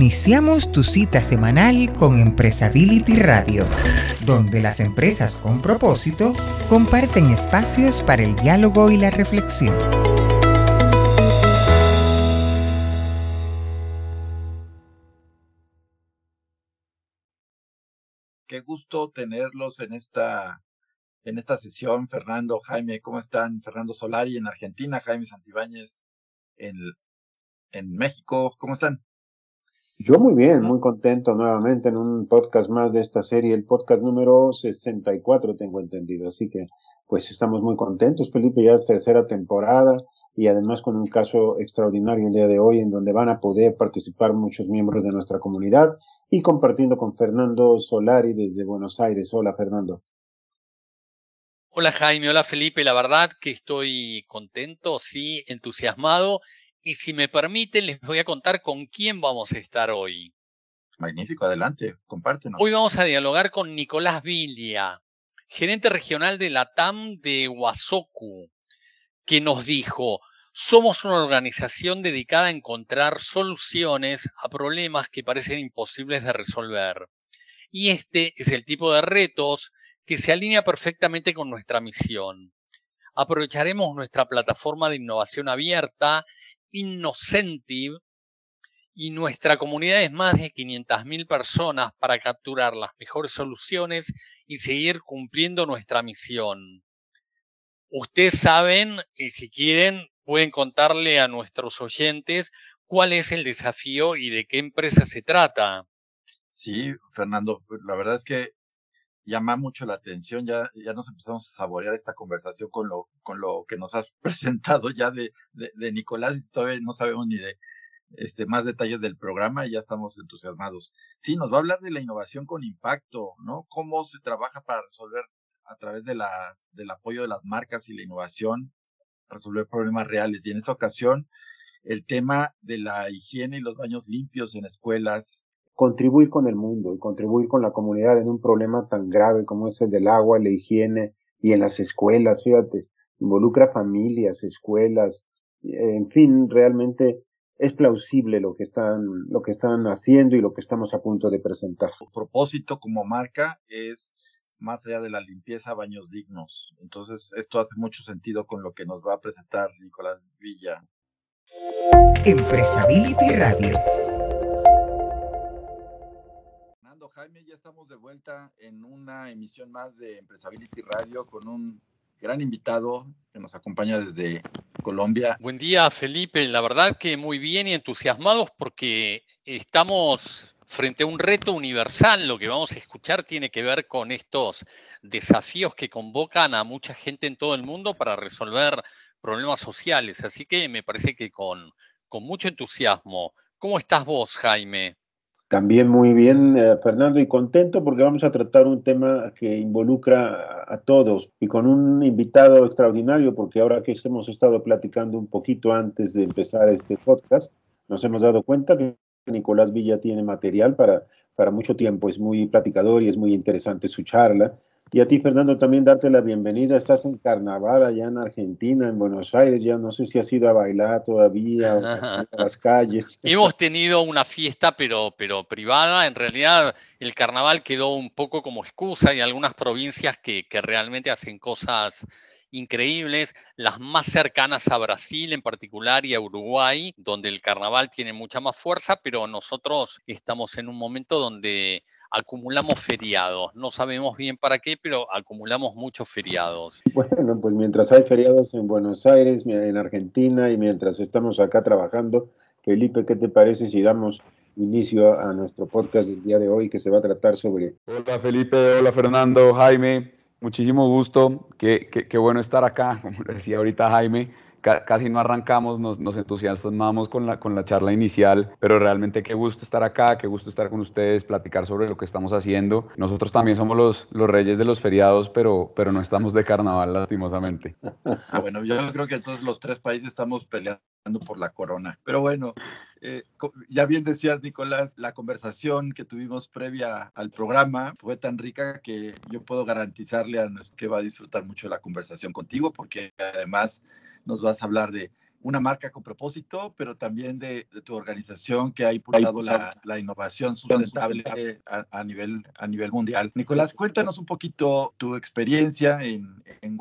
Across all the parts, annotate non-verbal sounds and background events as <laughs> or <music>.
Iniciamos tu cita semanal con Empresability Radio, donde las empresas con propósito comparten espacios para el diálogo y la reflexión. Qué gusto tenerlos en esta en esta sesión, Fernando, Jaime, ¿cómo están? Fernando Solari en Argentina, Jaime Santibáñez en, en México, ¿cómo están? Yo muy bien, muy contento nuevamente en un podcast más de esta serie, el podcast número 64 tengo entendido, así que pues estamos muy contentos, Felipe, ya es tercera temporada y además con un caso extraordinario el día de hoy en donde van a poder participar muchos miembros de nuestra comunidad y compartiendo con Fernando Solari desde Buenos Aires. Hola Fernando. Hola Jaime, hola Felipe, la verdad que estoy contento, sí, entusiasmado y si me permiten, les voy a contar con quién vamos a estar hoy. Magnífico, adelante, compártenos. Hoy vamos a dialogar con Nicolás Vilia, gerente regional de la TAM de Huasoku, que nos dijo, somos una organización dedicada a encontrar soluciones a problemas que parecen imposibles de resolver. Y este es el tipo de retos que se alinea perfectamente con nuestra misión. Aprovecharemos nuestra plataforma de innovación abierta Innocentive y nuestra comunidad es más de 500.000 personas para capturar las mejores soluciones y seguir cumpliendo nuestra misión. Ustedes saben, y si quieren, pueden contarle a nuestros oyentes cuál es el desafío y de qué empresa se trata. Sí, Fernando, la verdad es que llama mucho la atención, ya, ya nos empezamos a saborear esta conversación con lo, con lo que nos has <laughs> presentado ya de, de, Nicolás y todavía no sabemos ni de este, más detalles del programa y ya estamos entusiasmados. Sí, nos va a hablar de la innovación con impacto, ¿no? Cómo se trabaja para resolver a través de la, del apoyo de las marcas y la innovación, resolver problemas reales. Y en esta ocasión, el tema de la higiene y los baños limpios en escuelas, contribuir con el mundo y contribuir con la comunidad en un problema tan grave como es el del agua, la higiene y en las escuelas, fíjate, involucra familias, escuelas, en fin, realmente es plausible lo que están, lo que están haciendo y lo que estamos a punto de presentar. El propósito como marca es más allá de la limpieza, baños dignos. Entonces, esto hace mucho sentido con lo que nos va a presentar Nicolás Villa. Empresability Radio Jaime, ya estamos de vuelta en una emisión más de Empresability Radio con un gran invitado que nos acompaña desde Colombia. Buen día, Felipe. La verdad que muy bien y entusiasmados porque estamos frente a un reto universal. Lo que vamos a escuchar tiene que ver con estos desafíos que convocan a mucha gente en todo el mundo para resolver problemas sociales. Así que me parece que con, con mucho entusiasmo. ¿Cómo estás vos, Jaime? También muy bien, eh, Fernando, y contento porque vamos a tratar un tema que involucra a, todos y con un invitado extraordinario, porque ahora que hemos estado platicando un poquito antes de empezar este podcast, nos hemos dado cuenta que Nicolás Villa tiene material para, para mucho tiempo, es muy platicador y es muy interesante su charla. Y a ti, Fernando, también darte la bienvenida. Estás en carnaval allá en Argentina, en Buenos Aires. Ya no sé si has ido a bailar todavía o a las calles. <laughs> Hemos tenido una fiesta, pero, pero privada. En realidad, el carnaval quedó un poco como excusa. Hay algunas provincias que, que realmente hacen cosas increíbles, las más cercanas a Brasil en particular y a Uruguay, donde el carnaval tiene mucha más fuerza, pero nosotros estamos en un momento donde acumulamos feriados. No sabemos bien para qué, pero acumulamos muchos feriados. Bueno, pues mientras hay feriados en Buenos Aires, en Argentina y mientras estamos acá trabajando, Felipe, ¿qué te parece si damos inicio a nuestro podcast del día de hoy que se va a tratar sobre... Hola Felipe, hola Fernando, Jaime, muchísimo gusto, qué, qué, bueno estar acá, como decía ahorita Jaime casi no arrancamos, nos, nos, entusiasmamos con la, con la charla inicial, pero realmente qué gusto estar acá, qué gusto estar con ustedes, platicar sobre lo que estamos haciendo. Nosotros también somos los, los reyes de los feriados, pero, pero no estamos de carnaval, lastimosamente. <laughs> Ah, bueno, yo creo que todos los tres países estamos peleando por la corona. Pero bueno, eh, ya bien decías, Nicolás, la conversación que tuvimos previa al programa fue tan rica que yo puedo garantizarle a que va a disfrutar mucho la conversación contigo, porque además nos vas a hablar de una marca con propósito, pero también de, tu organización que ha impulsado la, la innovación sustentable a, a, nivel, a nivel mundial. Nicolás, cuéntanos un poquito tu experiencia en, en.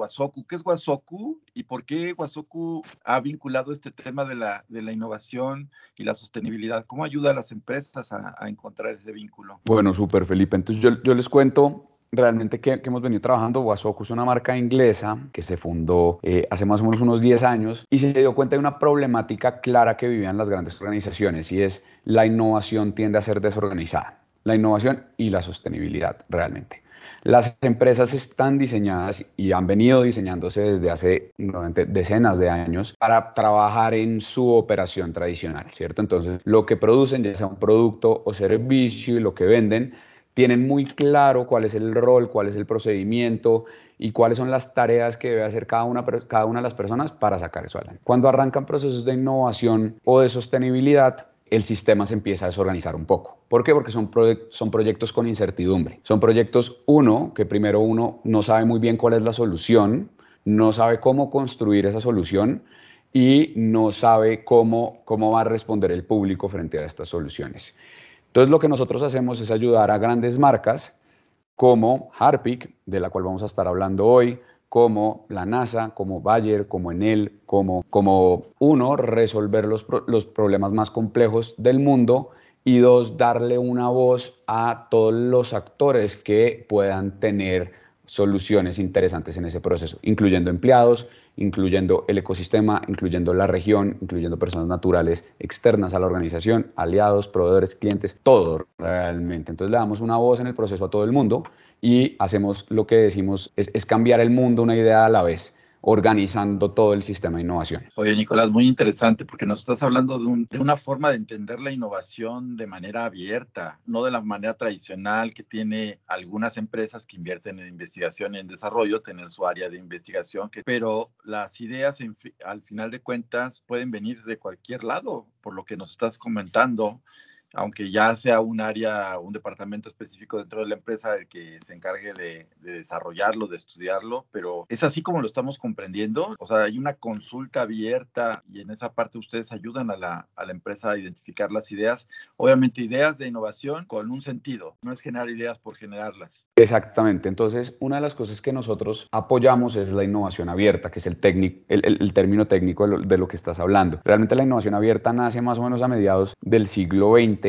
¿Qué es Wasoku y por qué Wasoku ha vinculado este tema de la, de la innovación y la sostenibilidad? ¿Cómo ayuda a las empresas a, a encontrar ese vínculo? Bueno, súper, Felipe. Entonces yo, yo les cuento realmente que, hemos venido trabajando. Wasoku es una marca inglesa que se fundó eh, hace más o menos unos 10 años y se dio cuenta de una problemática clara que vivían las grandes organizaciones y es la innovación tiende a ser desorganizada. La innovación y la sostenibilidad realmente. Las empresas están diseñadas y han venido diseñándose desde hace decenas de años para trabajar en su operación tradicional, ¿cierto? Entonces, lo que producen, ya sea un producto o servicio y lo que venden, tienen muy claro cuál es el rol, cuál es el procedimiento y cuáles son las tareas que debe hacer cada una, cada una de las personas para sacar eso adelante. Cuando arrancan procesos de innovación o de sostenibilidad, el sistema se empieza a desorganizar un poco. ¿Por qué? Porque son, son proyectos con incertidumbre. Son proyectos, uno, que primero uno no sabe muy bien cuál es la solución, no sabe cómo construir esa solución y no sabe cómo, cómo va a responder el público frente a estas soluciones. Entonces lo que nosotros hacemos es ayudar a grandes marcas como Harpic, de la cual vamos a estar hablando hoy, como la NASA, como Bayer, como Enel, como, como uno, resolver los, los problemas más complejos del mundo y dos, darle una voz a todos los actores que puedan tener soluciones interesantes en ese proceso, incluyendo empleados, incluyendo el ecosistema, incluyendo la región, incluyendo personas naturales externas a la organización, aliados, proveedores, clientes, todo realmente. Entonces le damos una voz en el proceso a todo el mundo y hacemos lo que decimos es, es cambiar el mundo una idea a la vez organizando todo el sistema de innovación. Oye, Nicolás, muy interesante porque nos estás hablando de, una forma de entender la innovación de manera abierta, no de la manera tradicional que tiene algunas empresas que invierten en investigación y en desarrollo, tener su área de investigación, pero las ideas al final de cuentas pueden venir de cualquier lado, por lo que nos estás comentando aunque ya sea un área, un departamento específico dentro de la empresa el que se encargue de, desarrollarlo, de estudiarlo, pero es así como lo estamos comprendiendo. O sea, hay una consulta abierta y en esa parte ustedes ayudan a la, a la empresa a identificar las ideas. Obviamente ideas de innovación con un sentido, no es generar ideas por generarlas. Exactamente. Entonces, una de las cosas que nosotros apoyamos es la innovación abierta, que es el, técnico, el, término técnico de lo, de lo que estás hablando. Realmente la innovación abierta nace más o menos a mediados del siglo XX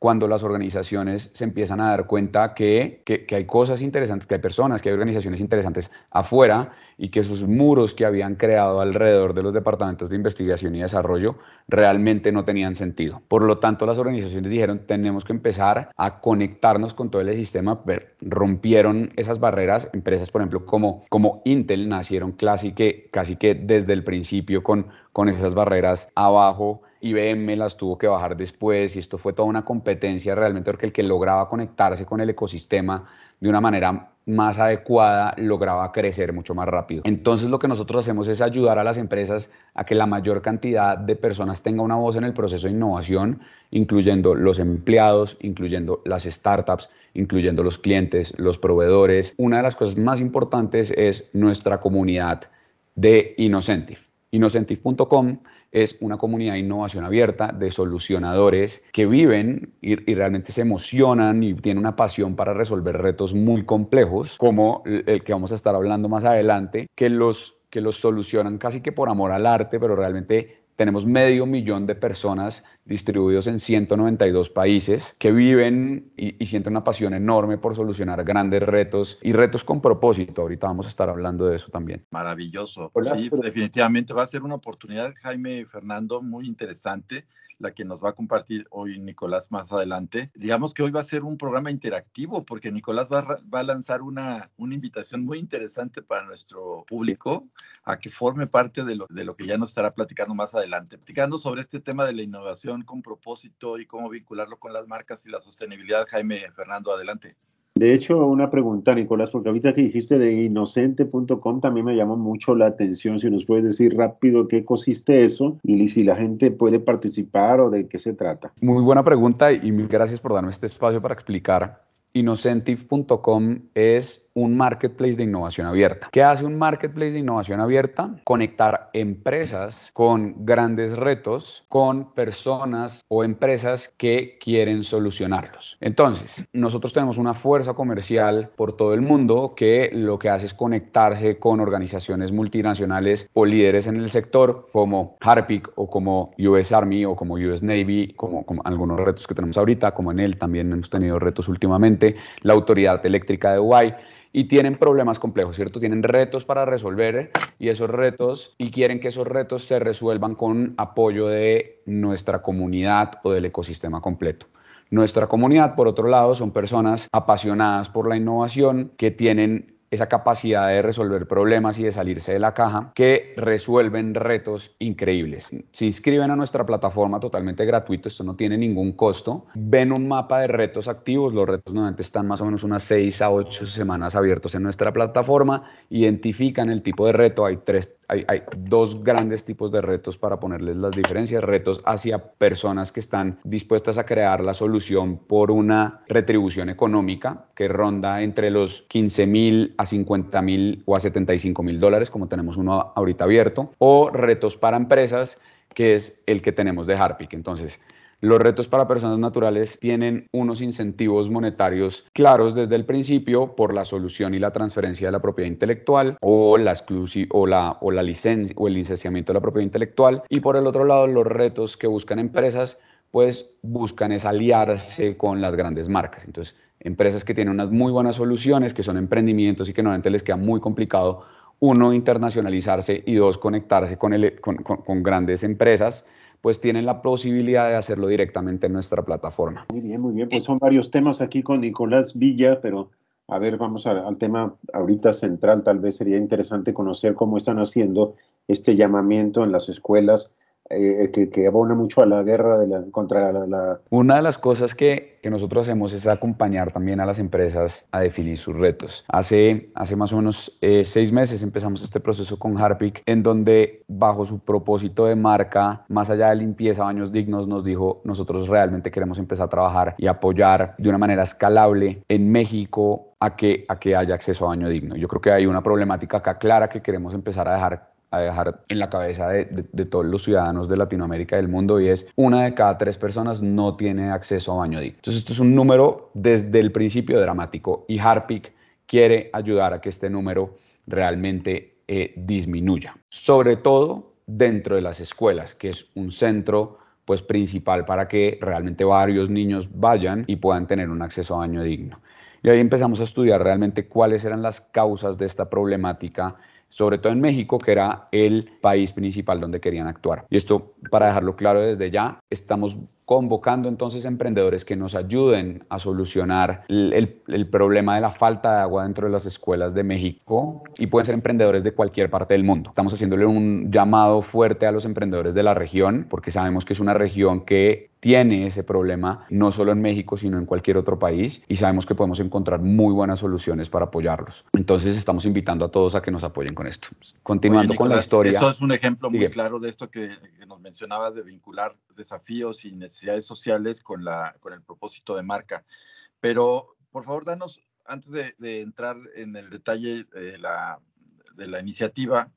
cuando las organizaciones se empiezan a dar cuenta que, que, hay cosas interesantes, que hay personas, que hay organizaciones interesantes afuera y que esos muros que habían creado alrededor de los departamentos de investigación y desarrollo realmente no tenían sentido. Por lo tanto, las organizaciones dijeron, tenemos que empezar a conectarnos con todo el sistema, rompieron esas barreras. Empresas, por ejemplo, como, como Intel nacieron casi que, casi que desde el principio con, con esas barreras abajo IBM las tuvo que bajar después y esto fue toda una competencia realmente porque el que lograba conectarse con el ecosistema de una manera más adecuada lograba crecer mucho más rápido. Entonces lo que nosotros hacemos es ayudar a las empresas a que la mayor cantidad de personas tenga una voz en el proceso de innovación, incluyendo los empleados, incluyendo las startups, incluyendo los clientes, los proveedores. Una de las cosas más importantes es nuestra comunidad de Innocentive. Innocentive.com es una comunidad de innovación abierta, de solucionadores que viven y, realmente se emocionan y tienen una pasión para resolver retos muy complejos, como el que vamos a estar hablando más adelante, que los, que los solucionan casi que por amor al arte, pero realmente tenemos medio millón de personas distribuidos en 192 países que viven y, sienten una pasión enorme por solucionar grandes retos y retos con propósito. Ahorita vamos a estar hablando de eso también. Maravilloso. Sí, definitivamente va a ser una oportunidad, Jaime y Fernando, muy interesante la que nos va a compartir hoy Nicolás más adelante. Digamos que hoy va a ser un programa interactivo porque Nicolás va, a lanzar una, una invitación muy interesante para nuestro público a que forme parte de lo, de lo que ya nos estará platicando más adelante, platicando sobre este tema de la innovación con propósito y cómo vincularlo con las marcas y la sostenibilidad. Jaime Fernando, adelante. De hecho, una pregunta, Nicolás, porque ahorita que dijiste de inocente.com también me llamó mucho la atención. Si nos puedes decir rápido qué consiste eso y si la gente puede participar o de qué se trata. Muy buena pregunta y mil gracias por darme este espacio para explicar. Innocentive.com es un marketplace de innovación abierta. ¿Qué hace un marketplace de innovación abierta? Conectar empresas con grandes retos con personas o empresas que quieren solucionarlos. Entonces, nosotros tenemos una fuerza comercial por todo el mundo que lo que hace es conectarse con organizaciones multinacionales o líderes en el sector como Harpic o como US Army o como US Navy, como, como algunos retos que tenemos ahorita, como en él también hemos tenido retos últimamente, la Autoridad Eléctrica de Dubái y tienen problemas complejos, ¿cierto? Tienen retos para resolver y esos retos, y quieren que esos retos se resuelvan con apoyo de nuestra comunidad o del ecosistema completo. Nuestra comunidad, por otro lado, son personas apasionadas por la innovación que tienen esa capacidad de resolver problemas y de salirse de la caja que resuelven retos increíbles. Se inscriben a nuestra plataforma totalmente gratuito, esto no tiene ningún costo. Ven un mapa de retos activos, los retos normalmente están más o menos unas 6 a 8 semanas abiertos en nuestra plataforma, identifican el tipo de reto, hay tres hay, dos grandes tipos de retos para ponerles las diferencias. Retos hacia personas que están dispuestas a crear la solución por una retribución económica que ronda entre los 15 mil a 50 mil o a 75 mil dólares, como tenemos uno ahorita abierto. O retos para empresas, que es el que tenemos de Harpic. Entonces, los retos para personas naturales tienen unos incentivos monetarios claros desde el principio por la solución y la transferencia de la propiedad intelectual o la o la, o la licencia o el licenciamiento de la propiedad intelectual y por el otro lado los retos que buscan empresas pues buscan es aliarse con las grandes marcas. Entonces, empresas que tienen unas muy buenas soluciones, que son emprendimientos y que normalmente les queda muy complicado, uno, internacionalizarse y dos, conectarse con, el, con, con grandes empresas pues tienen la posibilidad de hacerlo directamente en nuestra plataforma. Muy bien, muy bien. Pues son varios temas aquí con Nicolás Villa, pero a ver, vamos al tema ahorita central. Tal vez sería interesante conocer cómo están haciendo este llamamiento en las escuelas eh, que, abona mucho a la guerra de la, contra la, Una de las cosas que, que, nosotros hacemos es acompañar también a las empresas a definir sus retos. Hace, hace más o menos eh, seis meses empezamos este proceso con Harpic, en donde bajo su propósito de marca, más allá de limpieza, baños dignos, nos dijo, nosotros realmente queremos empezar a trabajar y apoyar de una manera escalable en México a que, a que haya acceso a baño digno. Yo creo que hay una problemática acá clara que queremos empezar a dejar a dejar en la cabeza de, todos los ciudadanos de Latinoamérica y del mundo y es una de cada tres personas no tiene acceso a baño digno. Entonces esto es un número desde el principio dramático y Harpic quiere ayudar a que este número realmente eh, disminuya, sobre todo dentro de las escuelas, que es un centro pues principal para que realmente varios niños vayan y puedan tener un acceso a baño digno. Y ahí empezamos a estudiar realmente cuáles eran las causas de esta problemática sobre todo en México, que era el país principal donde querían actuar. Y esto, para dejarlo claro desde ya, estamos convocando entonces emprendedores que nos ayuden a solucionar el, el, problema de la falta de agua dentro de las escuelas de México y pueden ser emprendedores de cualquier parte del mundo. Estamos haciéndole un llamado fuerte a los emprendedores de la región porque sabemos que es una región que tiene ese problema no solo en México, sino en cualquier otro país y sabemos que podemos encontrar muy buenas soluciones para apoyarlos. Entonces estamos invitando a todos a que nos apoyen con esto. Continuando con la historia. Eso es un ejemplo muy claro de esto que, que nos mencionabas de vincular desafíos y necesidades sociales con, la, con el propósito de marca. Pero, por favor, danos, antes de, entrar en el detalle de la, de la iniciativa,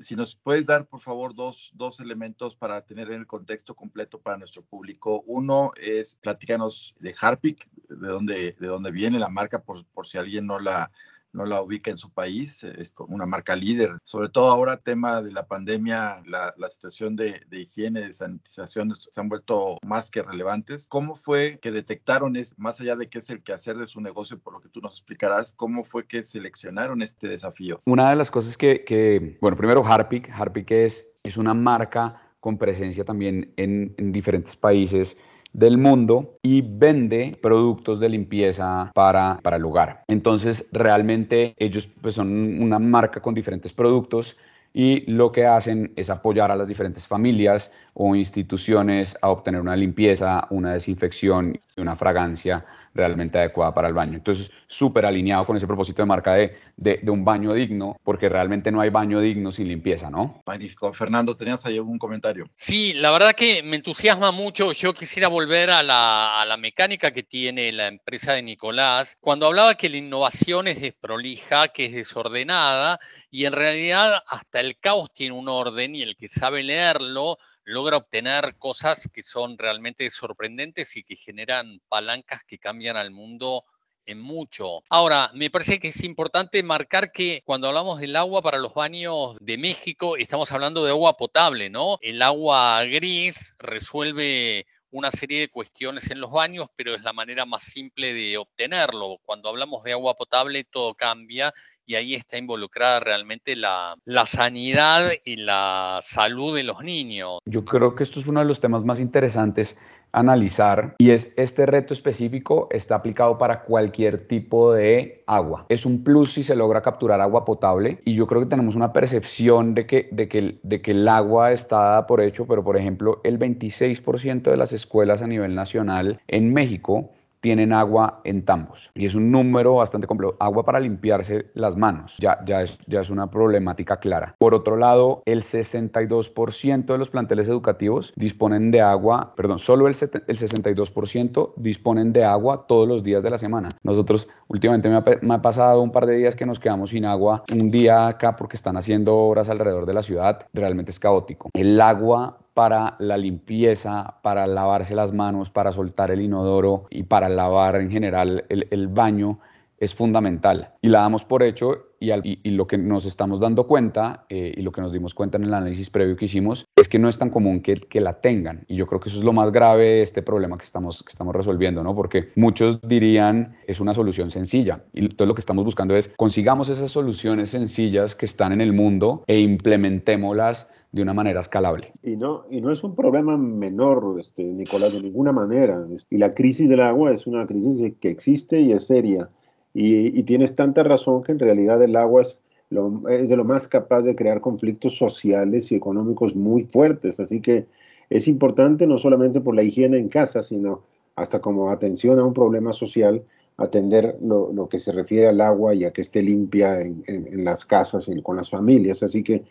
si nos puedes dar, por favor, dos, dos, elementos para tener el contexto completo para nuestro público. Uno es, platícanos de Harpic, de dónde, de dónde viene la marca, por, por si alguien no la, no la ubica en su país, es una marca líder. Sobre todo ahora, tema de la pandemia, la, situación de, higiene, de sanitización se han vuelto más que relevantes. ¿Cómo fue que detectaron, es, más allá de qué es el quehacer de su negocio, por lo que tú nos explicarás, cómo fue que seleccionaron este desafío? Una de las cosas que, bueno, primero Harpic, Harpic es, es una marca con presencia también en, en diferentes países del mundo y vende productos de limpieza para, para el hogar. Entonces, realmente ellos pues, son una marca con diferentes productos y lo que hacen es apoyar a las diferentes familias o instituciones a obtener una limpieza, una desinfección y una fragancia realmente adecuada para el baño. Entonces, súper alineado con ese propósito de marca de, de, un baño digno, porque realmente no hay baño digno sin limpieza, ¿no? Magnífico. Fernando, ¿tenías ahí algún comentario? Sí, la verdad que me entusiasma mucho. Yo quisiera volver a la, a la mecánica que tiene la empresa de Nicolás, cuando hablaba que la innovación es desprolija, que es desordenada, y en realidad hasta el caos tiene un orden y el que sabe leerlo logra obtener cosas que son realmente sorprendentes y que generan palancas que cambian al mundo en mucho. Ahora, me parece que es importante marcar que cuando hablamos del agua para los baños de México, estamos hablando de agua potable, ¿no? El agua gris resuelve una serie de cuestiones en los baños, pero es la manera más simple de obtenerlo. Cuando hablamos de agua potable, todo cambia y ahí está involucrada realmente la, la, sanidad y la salud de los niños. Yo creo que esto es uno de los temas más interesantes analizar y es este reto específico está aplicado para cualquier tipo de agua. Es un plus si se logra capturar agua potable y yo creo que tenemos una percepción de que, de que, de que el agua está dada por hecho, pero por ejemplo el 26% de las escuelas a nivel nacional en México tienen agua en tambos. Y es un número bastante complejo. Agua para limpiarse las manos. Ya, ya, es, ya es una problemática clara. Por otro lado, el 62% de los planteles educativos disponen de agua, perdón, solo el, el 62% disponen de agua todos los días de la semana. Nosotros últimamente me ha, me ha pasado un par de días que nos quedamos sin agua. Un día acá porque están haciendo obras alrededor de la ciudad. Realmente es caótico. El agua para la limpieza, para lavarse las manos, para soltar el inodoro y para lavar en general el, baño es fundamental. Y la damos por hecho y, lo que nos estamos dando cuenta eh, y lo que nos dimos cuenta en el análisis previo que hicimos es que no es tan común que, la tengan. Y yo creo que eso es lo más grave este problema que estamos, que estamos resolviendo, ¿no? Porque muchos dirían es una solución sencilla. Y entonces lo que estamos buscando es consigamos esas soluciones sencillas que están en el mundo e implementémoslas de una manera escalable. Y no, y no es un problema menor, este, Nicolás, de ninguna manera. Y la crisis del agua es una crisis que existe y es seria. Y, tienes tanta razón que en realidad el agua es, lo, es de lo más capaz de crear conflictos sociales y económicos muy fuertes. Así que es importante no solamente por la higiene en casa, sino hasta como atención a un problema social, atender lo, lo que se refiere al agua y a que esté limpia en, en las casas y con las familias. Así que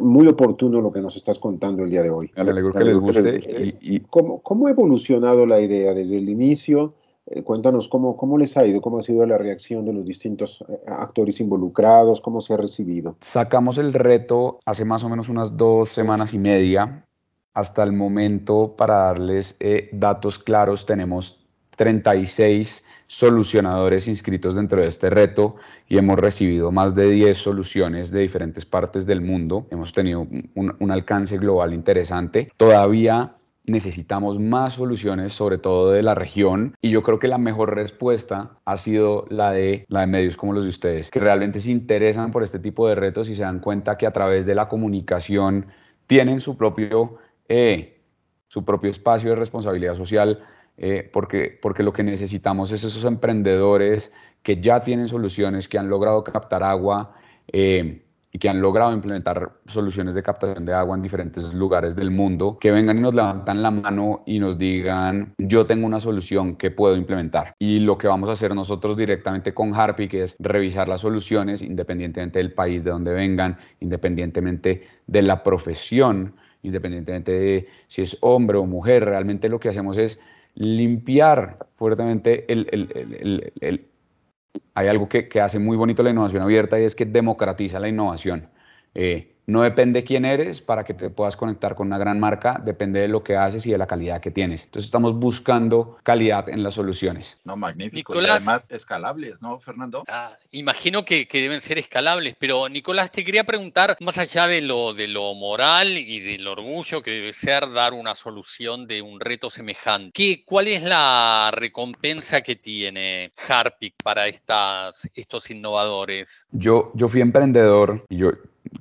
muy oportuno lo que nos estás contando el día de hoy. Me alegro que les guste. Y, ¿Cómo, ¿Cómo, ha evolucionado la idea desde el inicio? Eh, cuéntanos cómo, cómo les ha ido, cómo ha sido la reacción de los distintos eh, actores involucrados, cómo se ha recibido. Sacamos el reto hace más o menos unas dos semanas y media. Hasta el momento, para darles eh, datos claros, tenemos 36 solucionadores inscritos dentro de este reto y hemos recibido más de 10 soluciones de diferentes partes del mundo. Hemos tenido un, alcance global interesante. Todavía necesitamos más soluciones, sobre todo de la región, y yo creo que la mejor respuesta ha sido la de, la de medios como los de ustedes, que realmente se interesan por este tipo de retos y se dan cuenta que a través de la comunicación tienen su propio, eh, su propio espacio de responsabilidad social eh, porque, porque lo que necesitamos es esos emprendedores que ya tienen soluciones, que han logrado captar agua eh, y que han logrado implementar soluciones de captación de agua en diferentes lugares del mundo, que vengan y nos levantan la mano y nos digan, yo tengo una solución que puedo implementar. Y lo que vamos a hacer nosotros directamente con Harpic es revisar las soluciones independientemente del país de donde vengan, independientemente de la profesión, independientemente de si es hombre o mujer, realmente lo que hacemos es limpiar fuertemente el, hay algo que, que, hace muy bonito la innovación abierta y es que democratiza la innovación. Eh, no depende quién eres para que te puedas conectar con una gran marca, depende de lo que haces y de la calidad que tienes. Entonces estamos buscando calidad en las soluciones. No, magnífico. y además escalables, ¿no, Fernando? Ah, imagino que, deben ser escalables, pero Nicolás, te quería preguntar, más allá de lo, de lo moral y del orgullo que debe ser dar una solución de un reto semejante, ¿qué, ¿cuál es la recompensa que tiene Harpic para estas, estos innovadores? Yo, yo fui emprendedor y yo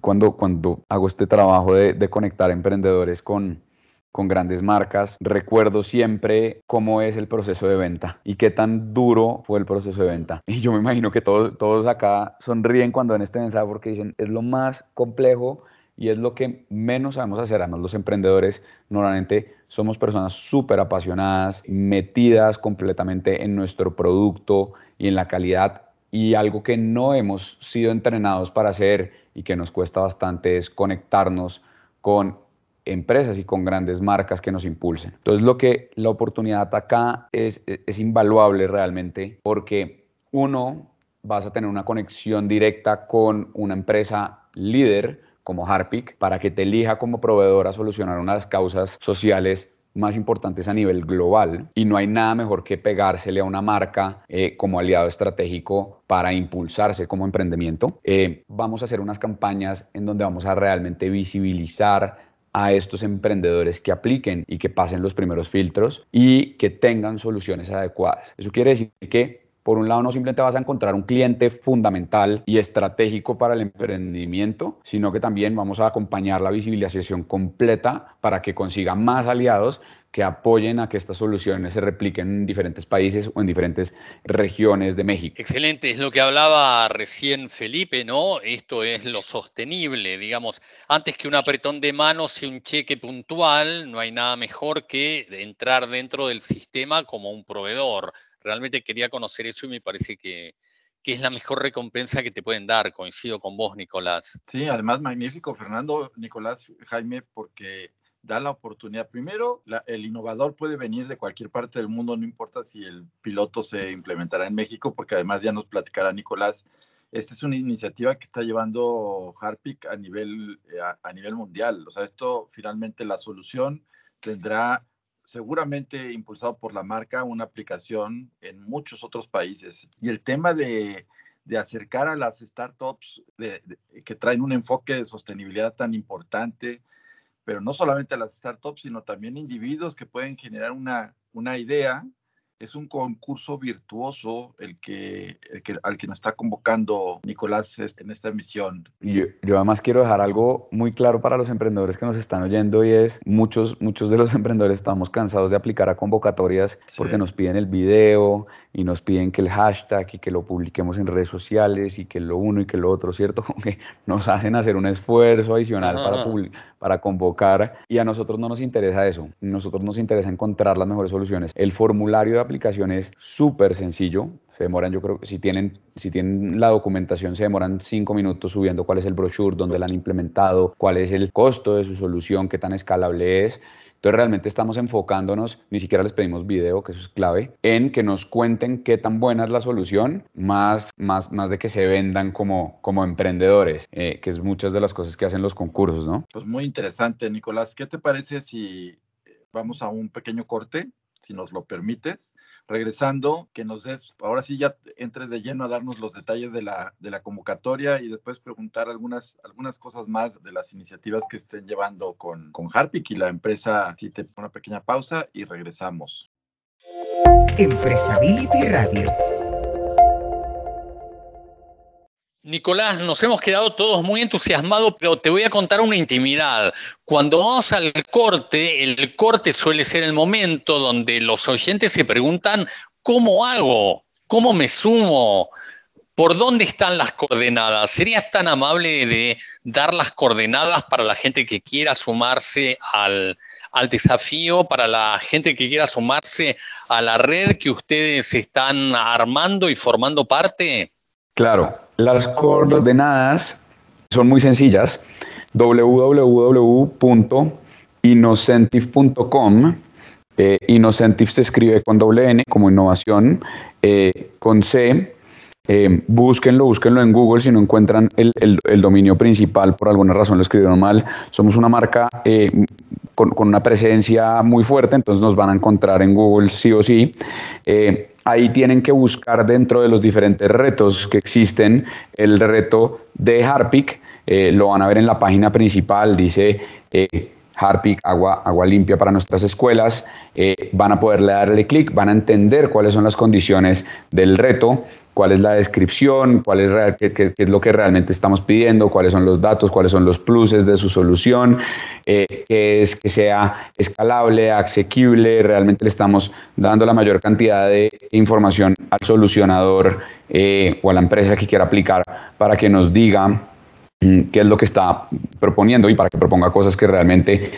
cuando, cuando hago este trabajo de, de conectar emprendedores con, con grandes marcas, recuerdo siempre cómo es el proceso de venta y qué tan duro fue el proceso de venta. Y yo me imagino que todos, todos acá sonríen cuando ven este mensaje porque dicen, es lo más complejo y es lo que menos sabemos hacer. Además, los emprendedores normalmente somos personas súper apasionadas, metidas completamente en nuestro producto y en la calidad y algo que no hemos sido entrenados para hacer y que nos cuesta bastante es conectarnos con empresas y con grandes marcas que nos impulsen. Entonces lo que la oportunidad acá es, es invaluable realmente porque uno vas a tener una conexión directa con una empresa líder como Harpic para que te elija como proveedor a solucionar unas causas sociales más importantes a nivel global y no hay nada mejor que pegársele a una marca eh, como aliado estratégico para impulsarse como emprendimiento. Eh, vamos a hacer unas campañas en donde vamos a realmente visibilizar a estos emprendedores que apliquen y que pasen los primeros filtros y que tengan soluciones adecuadas. Eso quiere decir que por un lado, no simplemente vas a encontrar un cliente fundamental y estratégico para el emprendimiento, sino que también vamos a acompañar la visibilización completa para que consiga más aliados que apoyen a que estas soluciones se repliquen en diferentes países o en diferentes regiones de México. Excelente, es lo que hablaba recién Felipe, ¿no? Esto es lo sostenible, digamos, antes que un apretón de manos y un cheque puntual, no hay nada mejor que entrar dentro del sistema como un proveedor realmente quería conocer eso y me parece que, es la mejor recompensa que te pueden dar. Coincido con vos, Nicolás. Sí, además magnífico, Fernando, Nicolás, Jaime, porque da la oportunidad. Primero, el innovador puede venir de cualquier parte del mundo, no importa si el piloto se implementará en México, porque además ya nos platicará Nicolás. Esta es una iniciativa que está llevando Harpic a nivel, eh, a nivel mundial. O sea, esto finalmente la solución tendrá seguramente impulsado por la marca, una aplicación en muchos otros países. Y el tema de, acercar a las startups que traen un enfoque de sostenibilidad tan importante, pero no solamente a las startups, sino también individuos que pueden generar una, una idea es un concurso virtuoso el que, al que nos está convocando Nicolás en esta misión. Yo, yo, además quiero dejar algo muy claro para los emprendedores que nos están oyendo y es muchos, muchos de los <laughs> emprendedores estamos cansados de aplicar a convocatorias porque nos piden el video y nos piden que el hashtag y que lo publiquemos en redes sociales y que lo uno y que lo otro, ¿cierto? <laughs> Como que nos hacen hacer un esfuerzo adicional para, para convocar y a nosotros no nos interesa eso. Nosotros nos interesa encontrar las mejores soluciones. El formulario de aplicación es súper sencillo. Se demoran, yo creo que si tienen, si tienen la documentación, se demoran cinco minutos subiendo cuál es el brochure, dónde la han implementado, cuál es el costo de su solución, qué tan escalable es entonces realmente estamos enfocándonos, ni siquiera les pedimos video, que eso es clave, en que nos cuenten qué tan buena es la solución, más, más, más de que se vendan como, como emprendedores, eh, que es muchas de las cosas que hacen los concursos, ¿no? Pues muy interesante, Nicolás. ¿Qué te parece si vamos a un pequeño corte? Si nos lo permites. Regresando, que nos des, ahora sí ya entres de lleno a darnos los detalles de la, de la convocatoria y después preguntar algunas, algunas cosas más de las iniciativas que estén llevando con, con Harpic y la empresa. Si te una pequeña pausa y regresamos. Empresability Radio Nicolás, nos hemos quedado todos muy entusiasmados, pero te voy a contar una intimidad. Cuando vamos al corte, el corte suele ser el momento donde los oyentes se preguntan, ¿cómo hago? ¿Cómo me sumo? ¿Por dónde están las coordenadas? ¿Serías tan amable de dar las coordenadas para la gente que quiera sumarse al, al desafío, para la gente que quiera sumarse a la red que ustedes están armando y formando parte? Claro, las coordenadas son muy sencillas. www.innocentive.com. Eh, se escribe con doble N como innovación, eh, con C. Eh, búsquenlo, búsquenlo en Google si no encuentran el, dominio principal, por alguna razón lo escribieron mal. Somos una marca con, con, una presencia muy fuerte, entonces nos van a encontrar en Google sí o sí ahí tienen que buscar dentro de los diferentes retos que existen el reto de Harpic. Eh, lo van a ver en la página principal, dice eh, Harpic, agua, agua limpia para nuestras escuelas. Eh, van a poderle darle clic, van a entender cuáles son las condiciones del reto cuál es la descripción, cuál es, qué, es lo que realmente estamos pidiendo, cuáles son los datos, cuáles son los pluses de su solución, eh, que es que sea escalable, asequible, realmente le estamos dando la mayor cantidad de información al solucionador eh, o a la empresa que quiera aplicar para que nos diga mm, qué es lo que está proponiendo y para que proponga cosas que realmente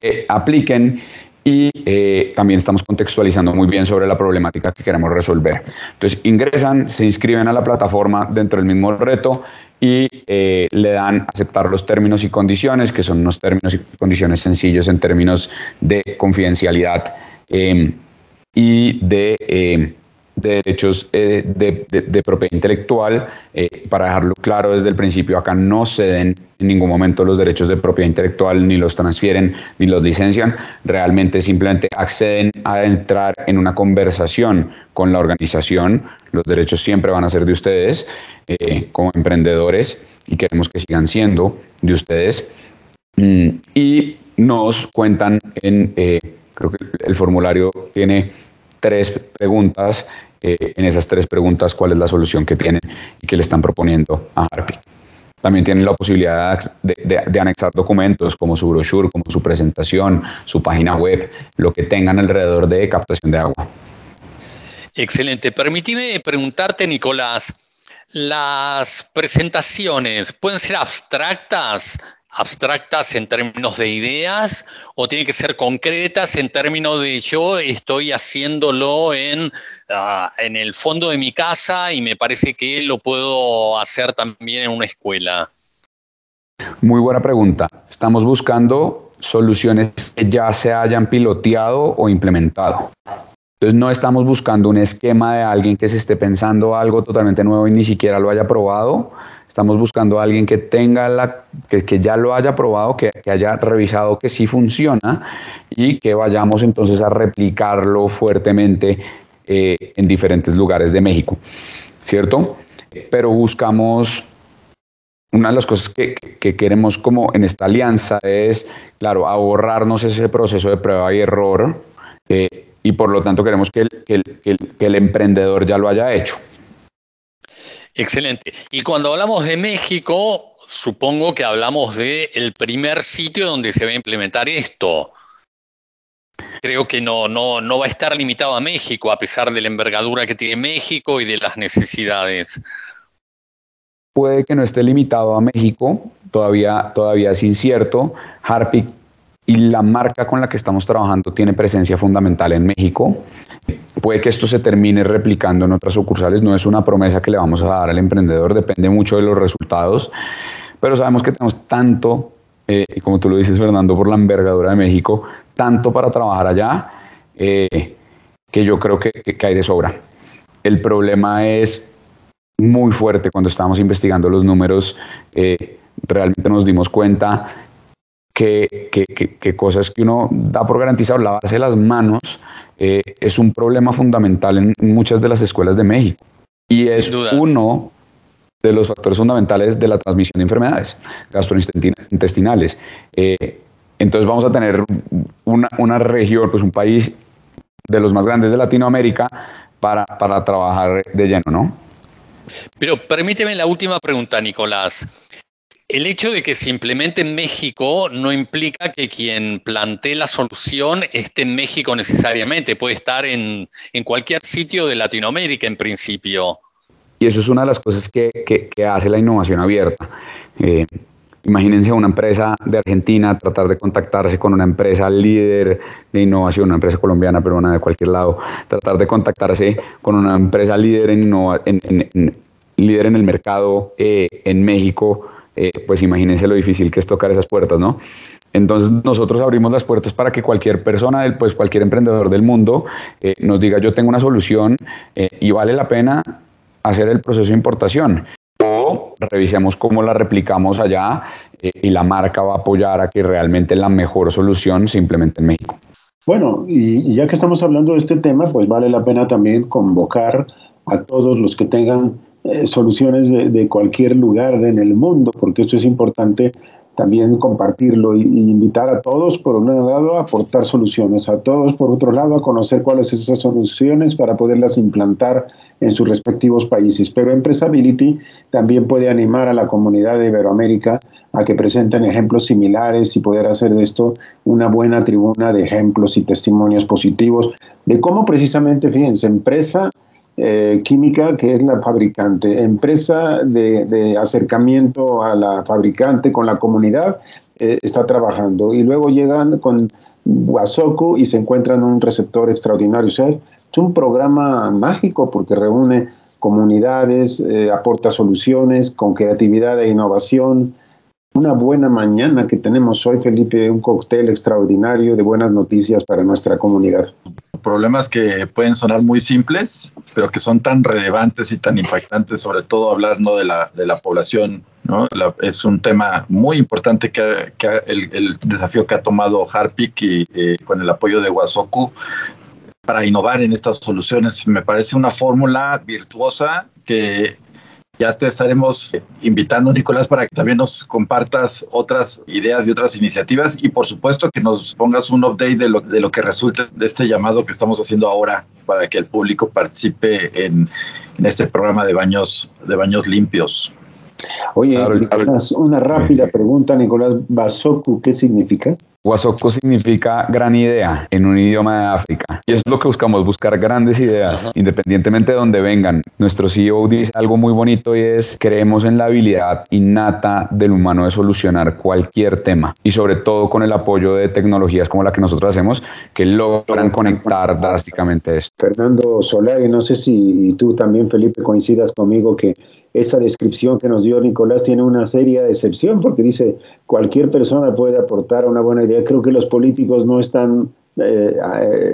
eh, apliquen y eh, también estamos contextualizando muy bien sobre la problemática que queremos resolver. Entonces ingresan, se inscriben a la plataforma dentro del mismo reto y eh, le dan aceptar los términos y condiciones, que son unos términos y condiciones sencillos en términos de confidencialidad em, y de em, de derechos eh, de, propiedad intelectual. Eh, para dejarlo claro desde el principio, acá no ceden en ningún momento los derechos de propiedad intelectual, ni los transfieren, ni los licencian. Realmente simplemente acceden a entrar en una conversación con la organización. Los derechos siempre van a ser de ustedes eh, como emprendedores y queremos que sigan siendo de ustedes. Mm, y nos cuentan en, creo que el formulario tiene tres preguntas. Eh, en esas tres preguntas, cuál es la solución que tienen y que le están proponiendo a Harpy. También tienen la posibilidad de, anexar documentos como su brochure, como su presentación, su página web, lo que tengan alrededor de captación de agua. Excelente. Permíteme preguntarte, Nicolás, las presentaciones pueden ser abstractas abstractas en términos de ideas o tienen que ser concretas en términos de yo estoy haciéndolo en, ah, en el fondo de mi casa y me parece que lo puedo hacer también en una escuela? Muy buena pregunta. Estamos buscando soluciones que ya se hayan piloteado o implementado. Entonces no estamos buscando un esquema de alguien que se esté pensando algo totalmente nuevo y ni siquiera lo haya probado, Estamos buscando a alguien que tenga la, que, que ya lo haya probado, que, haya revisado que sí funciona y que vayamos entonces a replicarlo fuertemente eh, en diferentes lugares de México, ¿cierto? Pero buscamos una de las cosas que, queremos como en esta alianza es, claro, ahorrarnos ese proceso de prueba y error eh, y por lo tanto queremos que el emprendedor ya lo haya hecho. Excelente. Y cuando hablamos de México, supongo que hablamos del el primer sitio donde se va a implementar esto. Creo que no, no, no va a estar limitado a México, a pesar de la envergadura que tiene México y de las necesidades. Puede que no esté limitado a México, todavía, todavía es incierto. Harpic y la marca con la que estamos trabajando tiene presencia fundamental en México. Puede que esto se termine replicando en otras sucursales, no es una promesa que le vamos a dar al emprendedor, depende mucho de los resultados, pero sabemos que tenemos tanto, eh, como tú lo dices Fernando, por la envergadura de México, tanto para trabajar allá, eh, que yo creo que, hay de sobra. El problema es muy fuerte cuando estábamos investigando los números, eh, realmente nos dimos cuenta que, que, cosas que uno da por garantizado, lavarse las manos, eh, es un problema fundamental en muchas de las escuelas de México. Y es uno de los factores fundamentales de la transmisión de enfermedades gastrointestinales. Eh, entonces vamos a tener una, una, región, pues un país de los más grandes de Latinoamérica para, para trabajar de lleno, ¿no? Pero permíteme la última pregunta, Nicolás. El hecho de que se implemente en México no implica que quien plantee la solución esté en México necesariamente, puede estar en, cualquier sitio de Latinoamérica en principio. Y eso es una de las cosas que, hace la innovación abierta. Eh, imagínense una empresa de Argentina tratar de contactarse con una empresa líder de innovación, una empresa colombiana, peruana, de cualquier lado, tratar de contactarse con una empresa líder en, líder en el mercado eh, en México eh, pues imagínense lo difícil que es tocar esas puertas, ¿no? Entonces nosotros abrimos las puertas para que cualquier persona, pues cualquier emprendedor del mundo eh, nos diga yo tengo una solución eh, y vale la pena hacer el proceso de importación. O revisemos cómo la replicamos allá y la marca va a apoyar a que realmente la mejor solución se implemente en México. Bueno, y ya que estamos hablando de este tema, pues vale la pena también convocar a todos los que tengan eh, soluciones de, cualquier lugar en el mundo, porque esto es importante también compartirlo y, invitar a todos, por un lado, a aportar soluciones, a todos, por otro lado, a conocer cuáles son esas soluciones para poderlas implantar en sus respectivos países. Pero Empresability también puede animar a la comunidad de Iberoamérica a que presenten ejemplos similares y poder hacer de esto una buena tribuna de ejemplos y testimonios positivos de cómo precisamente, fíjense, empresa eh, química, que es la fabricante, empresa de, acercamiento a la fabricante con la comunidad, eh, está trabajando. Y luego llegan con Huasoco y se encuentran en un receptor extraordinario. O sea, es un programa mágico porque reúne comunidades, eh, aporta soluciones con creatividad e innovación. Una buena mañana que tenemos hoy, Felipe, un cóctel extraordinario de buenas noticias para nuestra comunidad. Problemas que pueden sonar muy simples, pero que son tan relevantes y tan impactantes, sobre todo hablando de la, de la población. ¿no? es un tema muy importante que, que el, desafío que ha tomado Harpic y eh, con el apoyo de Wasoku para innovar en estas soluciones. Me parece una fórmula virtuosa que ya te estaremos invitando, Nicolás, para que también nos compartas otras ideas y otras iniciativas y por supuesto que nos pongas un update de lo, de lo que resulte de este llamado que estamos haciendo ahora para que el público participe en, este programa de baños, de baños limpios. Oye, una rápida pregunta, Nicolás. ¿Basoku qué significa? Wasoko significa gran idea en un idioma de África. Y eso es lo que buscamos, buscar grandes ideas, independientemente de donde vengan. Nuestro CEO dice algo muy bonito y es, creemos en la habilidad innata del humano de solucionar cualquier tema. Y sobre todo con el apoyo de tecnologías como la que nosotros hacemos, que logran conectar drásticamente eso. Fernando Solari, no sé si tú también, Felipe, coincidas conmigo que esa descripción que nos dio Nicolás tiene una seria excepción porque dice cualquier persona puede aportar una buena idea. Creo que los políticos no están eh,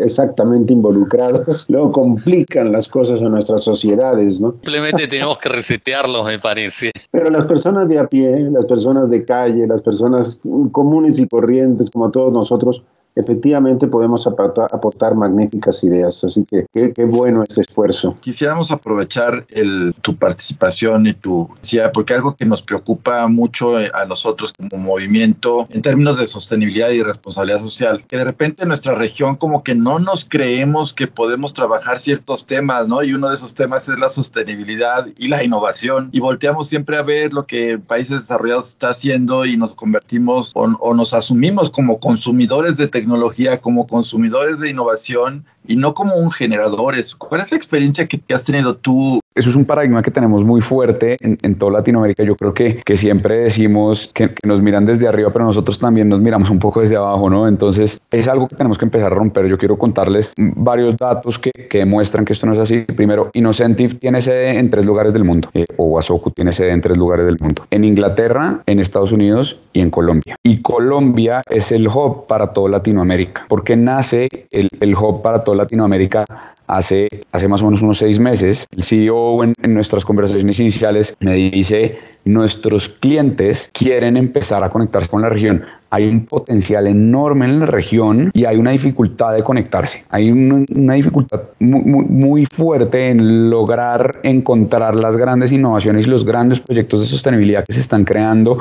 exactamente involucrados, <laughs> luego complican las cosas en nuestras sociedades, ¿no? Simplemente tenemos que resetearlos, me parece. Pero las personas de a pie, las personas de calle, las personas comunes y corrientes, como todos nosotros, efectivamente podemos aportar, magníficas ideas. Así que qué, bueno ese esfuerzo. Quisiéramos aprovechar el, tu participación y tu, porque algo que nos preocupa mucho eh, a nosotros como movimiento en términos de sostenibilidad y responsabilidad social, que de repente en nuestra región como que no nos creemos que podemos trabajar ciertos temas, ¿no? Y uno de esos temas es la sostenibilidad y la innovación. Y volteamos siempre a ver lo que países desarrollados está haciendo y nos convertimos o, o nos asumimos como consumidores de tecnología tecnología como consumidores de innovación y no como un generador. ¿Cuál es la experiencia que, has tenido tú? Eso es un paradigma que tenemos muy fuerte en, toda Latinoamérica. Yo creo que, que siempre decimos que, nos miran desde arriba, pero nosotros también nos miramos un poco desde abajo, ¿no? Entonces es algo que tenemos que empezar a romper. Yo quiero contarles varios datos que, que demuestran que esto no es así. Primero, Innocentive tiene sede en tres lugares del mundo, eh, o Wasoku tiene sede en tres lugares del mundo. En Inglaterra, en Estados Unidos y en Colombia. Y Colombia es el hub para toda Latinoamérica. porque nace el, el hub para toda Latinoamérica hace, hace más o menos unos seis meses. El CEO en, nuestras conversaciones iniciales me dice, nuestros clientes quieren empezar a conectarse con la región. Hay un potencial enorme en la región y hay una dificultad de conectarse. Hay una, dificultad muy, muy, fuerte en lograr encontrar las grandes innovaciones y los grandes proyectos de sostenibilidad que se están creando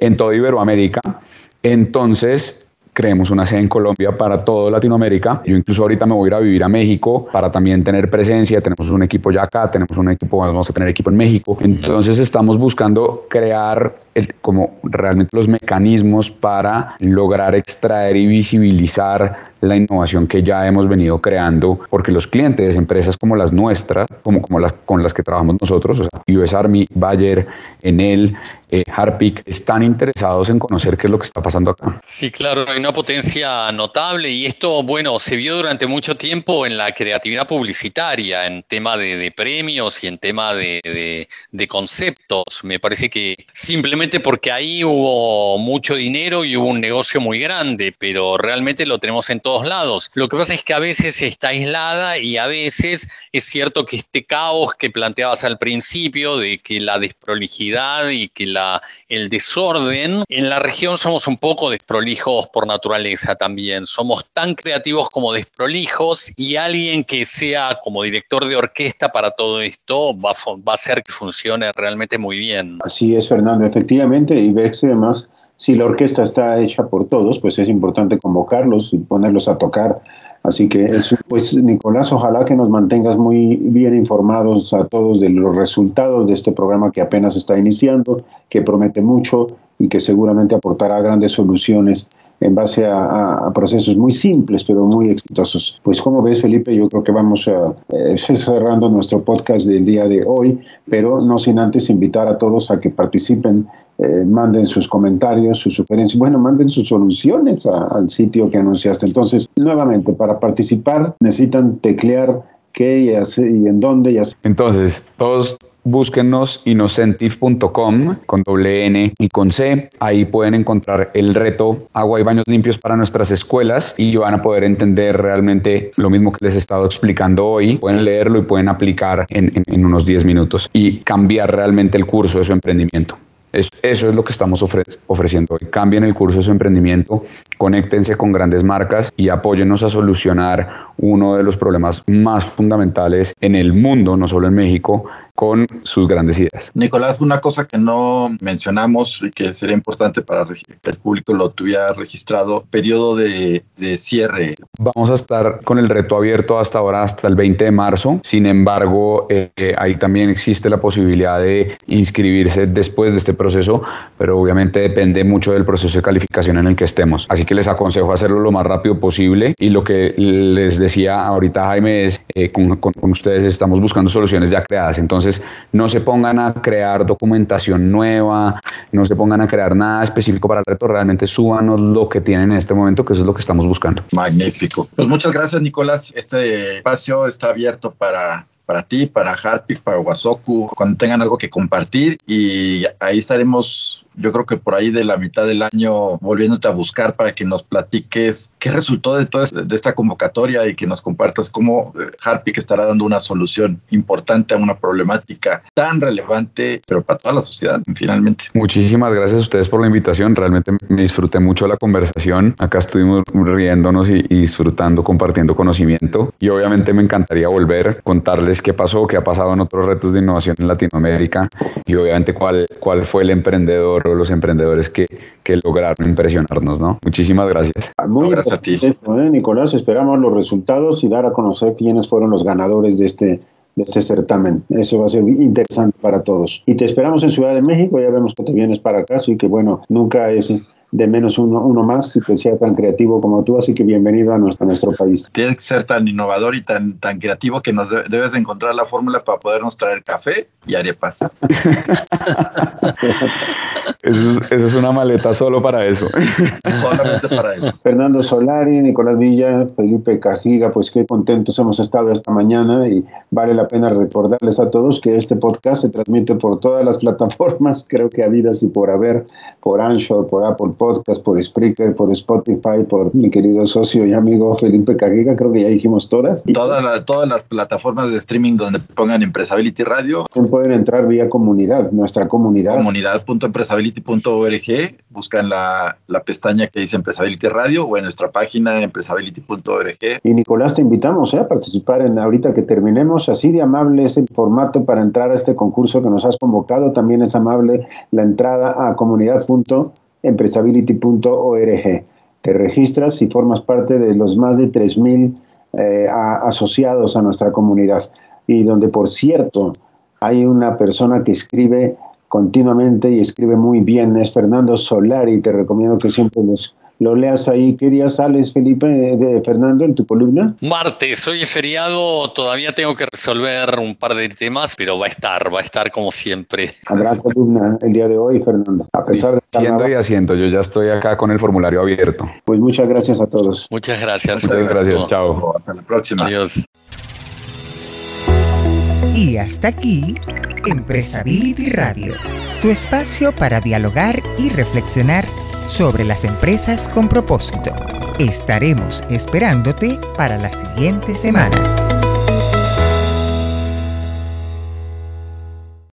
en toda Iberoamérica. Entonces, creemos una sede en Colombia para toda Latinoamérica. Yo incluso ahorita me voy a ir a vivir a México para también tener presencia. Tenemos un equipo ya acá, tenemos un equipo, vamos a tener equipo en México. Entonces estamos buscando crear como realmente los mecanismos para lograr extraer y visibilizar la innovación que ya hemos venido creando, porque los clientes, empresas como las nuestras, como, como las con las que trabajamos nosotros, o sea, US Army, Bayer, Enel, eh, Harpic, están interesados en conocer qué es lo que está pasando acá. Sí, claro, hay una potencia notable y esto, bueno, se vio durante mucho tiempo en la creatividad publicitaria, en tema de, de premios y en tema de, de, de conceptos. Me parece que simplemente porque ahí hubo mucho dinero y hubo un negocio muy grande, pero realmente lo tenemos en todos lados. Lo que pasa es que a veces está aislada y a veces es cierto que este caos que planteabas al principio, de que la desprolijidad y que la, el desorden, en la región somos un poco desprolijos por naturaleza también. Somos tan creativos como desprolijos y alguien que sea como director de orquesta para todo esto va, va a hacer que funcione realmente muy bien. Así es, Fernando, efectivamente, y verse además si la orquesta está hecha por todos, pues es importante convocarlos y ponerlos a tocar. Así que, pues Nicolás, ojalá que nos mantengas muy bien informados a todos de los resultados de este programa que apenas está iniciando, que promete mucho y que seguramente aportará grandes soluciones en base a, procesos muy simples pero muy exitosos. Pues como ves Felipe, yo creo que vamos a, eh, <laughs> cerrando nuestro podcast del día de hoy, pero no sin antes invitar a todos a que participen eh, manden sus comentarios, sus sugerencias, bueno, manden sus soluciones al sitio que anunciaste. Entonces, nuevamente, para participar necesitan teclear qué y, y en dónde. Y Entonces, todos búsquenos innocentive.com con doble N y con C. Ahí pueden encontrar el reto agua y baños limpios para nuestras escuelas y van a poder entender realmente lo mismo que les he estado explicando hoy. Pueden leerlo y pueden aplicar en, en unos 10 minutos y cambiar realmente el curso de su emprendimiento eso es lo que estamos ofreciendo hoy. Cambien el curso de su emprendimiento, conéctense con grandes marcas y apóyennos a solucionar uno de los problemas más fundamentales en el mundo, no solo en México, con sus grandes ideas. Nicolás, una cosa que no mencionamos y que sería importante para que el público lo tuviera registrado, periodo de, cierre. Vamos a estar con el reto abierto hasta ahora, hasta el 20 de marzo. Sin embargo, eh, ahí también existe la posibilidad de inscribirse después de este proceso, pero obviamente depende mucho del proceso de calificación en el que estemos. Así que les aconsejo hacerlo lo más rápido posible y lo que les decía ahorita Jaime es, eh, con, con ustedes estamos buscando soluciones ya creadas. Entonces, no se pongan a crear documentación nueva, no se pongan a crear nada específico para el reto, realmente súbanos lo que tienen en este momento, que eso es lo que estamos buscando. Magnífico. Pues muchas gracias, Nicolás. Este espacio está abierto para para ti, para Harpic, para Wasoku, cuando tengan algo que compartir y ahí estaremos yo creo que por ahí de la mitad del año volviéndote a buscar para que nos platiques qué resultó de toda de esta convocatoria y que nos compartas cómo eh, Harpic estará dando una solución importante a una problemática tan relevante, pero para toda la sociedad finalmente. Muchísimas gracias a ustedes por la invitación. Realmente me disfruté mucho la conversación. Acá estuvimos riéndonos y, disfrutando, compartiendo conocimiento y obviamente me encantaría volver, contarles qué pasó, qué ha pasado en otros retos de innovación en Latinoamérica y obviamente cuál, cuál fue el emprendedor los emprendedores que, que lograron impresionarnos, ¿no? Muchísimas gracias. Muy gracias a ti. ¿eh, Nicolás, esperamos los resultados y dar a conocer quiénes fueron los ganadores de este de este certamen. Eso va a ser interesante para todos. Y te esperamos en Ciudad de México, ya vemos que te vienes para acá, así que bueno, nunca es de menos uno, uno más y que sea tan creativo como tú, así que bienvenido a nuestro, nuestro país. Tienes que ser tan innovador y tan, tan creativo que nos debes de encontrar la fórmula para podernos traer café y arepas. <laughs> eso, es, eso, es una maleta solo para eso. <laughs> Solamente para eso. Fernando Solari, Nicolás Villa, Felipe Cajiga, pues qué contentos hemos estado esta mañana y vale la pena recordarles a todos que este podcast se transmite por todas las <laughs> plataformas, creo que habidas y por haber, por Anchor, por Apple Podcast, por Spreaker, por Spotify, por mi querido socio y amigo Felipe Cajiga, creo que ya dijimos todas. Todas, todas las plataformas de streaming donde pongan Empresability Radio. Pueden entrar vía comunidad, nuestra comunidad. Comunidad.empresability.org, buscan la, la pestaña que dice Empresability Radio o en nuestra página empresability.org. Y Nicolás, te invitamos ¿eh? a participar en ahorita que terminemos, así de amable es el formato para entrar a este concurso que nos has convocado, también es amable la entrada a comunidad.org empresability.org. Te registras y formas parte de los más de 3.000 eh, asociados a nuestra comunidad. Y donde, por cierto, hay una persona que escribe continuamente y escribe muy bien, es Fernando Solari. Te recomiendo que siempre los lo leas ahí. ¿Qué día sales, Felipe, de Fernando, en tu columna? Martes, hoy es feriado, todavía tengo que resolver un par de temas, pero va a estar, va a estar como siempre. Habrá columna el día de hoy, Fernando, a pesar de... Siendo y haciendo, yo ya estoy acá con el formulario abierto. Pues muchas gracias a todos. Muchas gracias. Muchas gracias, chao. Hasta la próxima. Adiós. Y hasta aquí, Empresability Radio, tu espacio para dialogar y reflexionar sobre las empresas con propósito. Estaremos esperándote para la siguiente semana.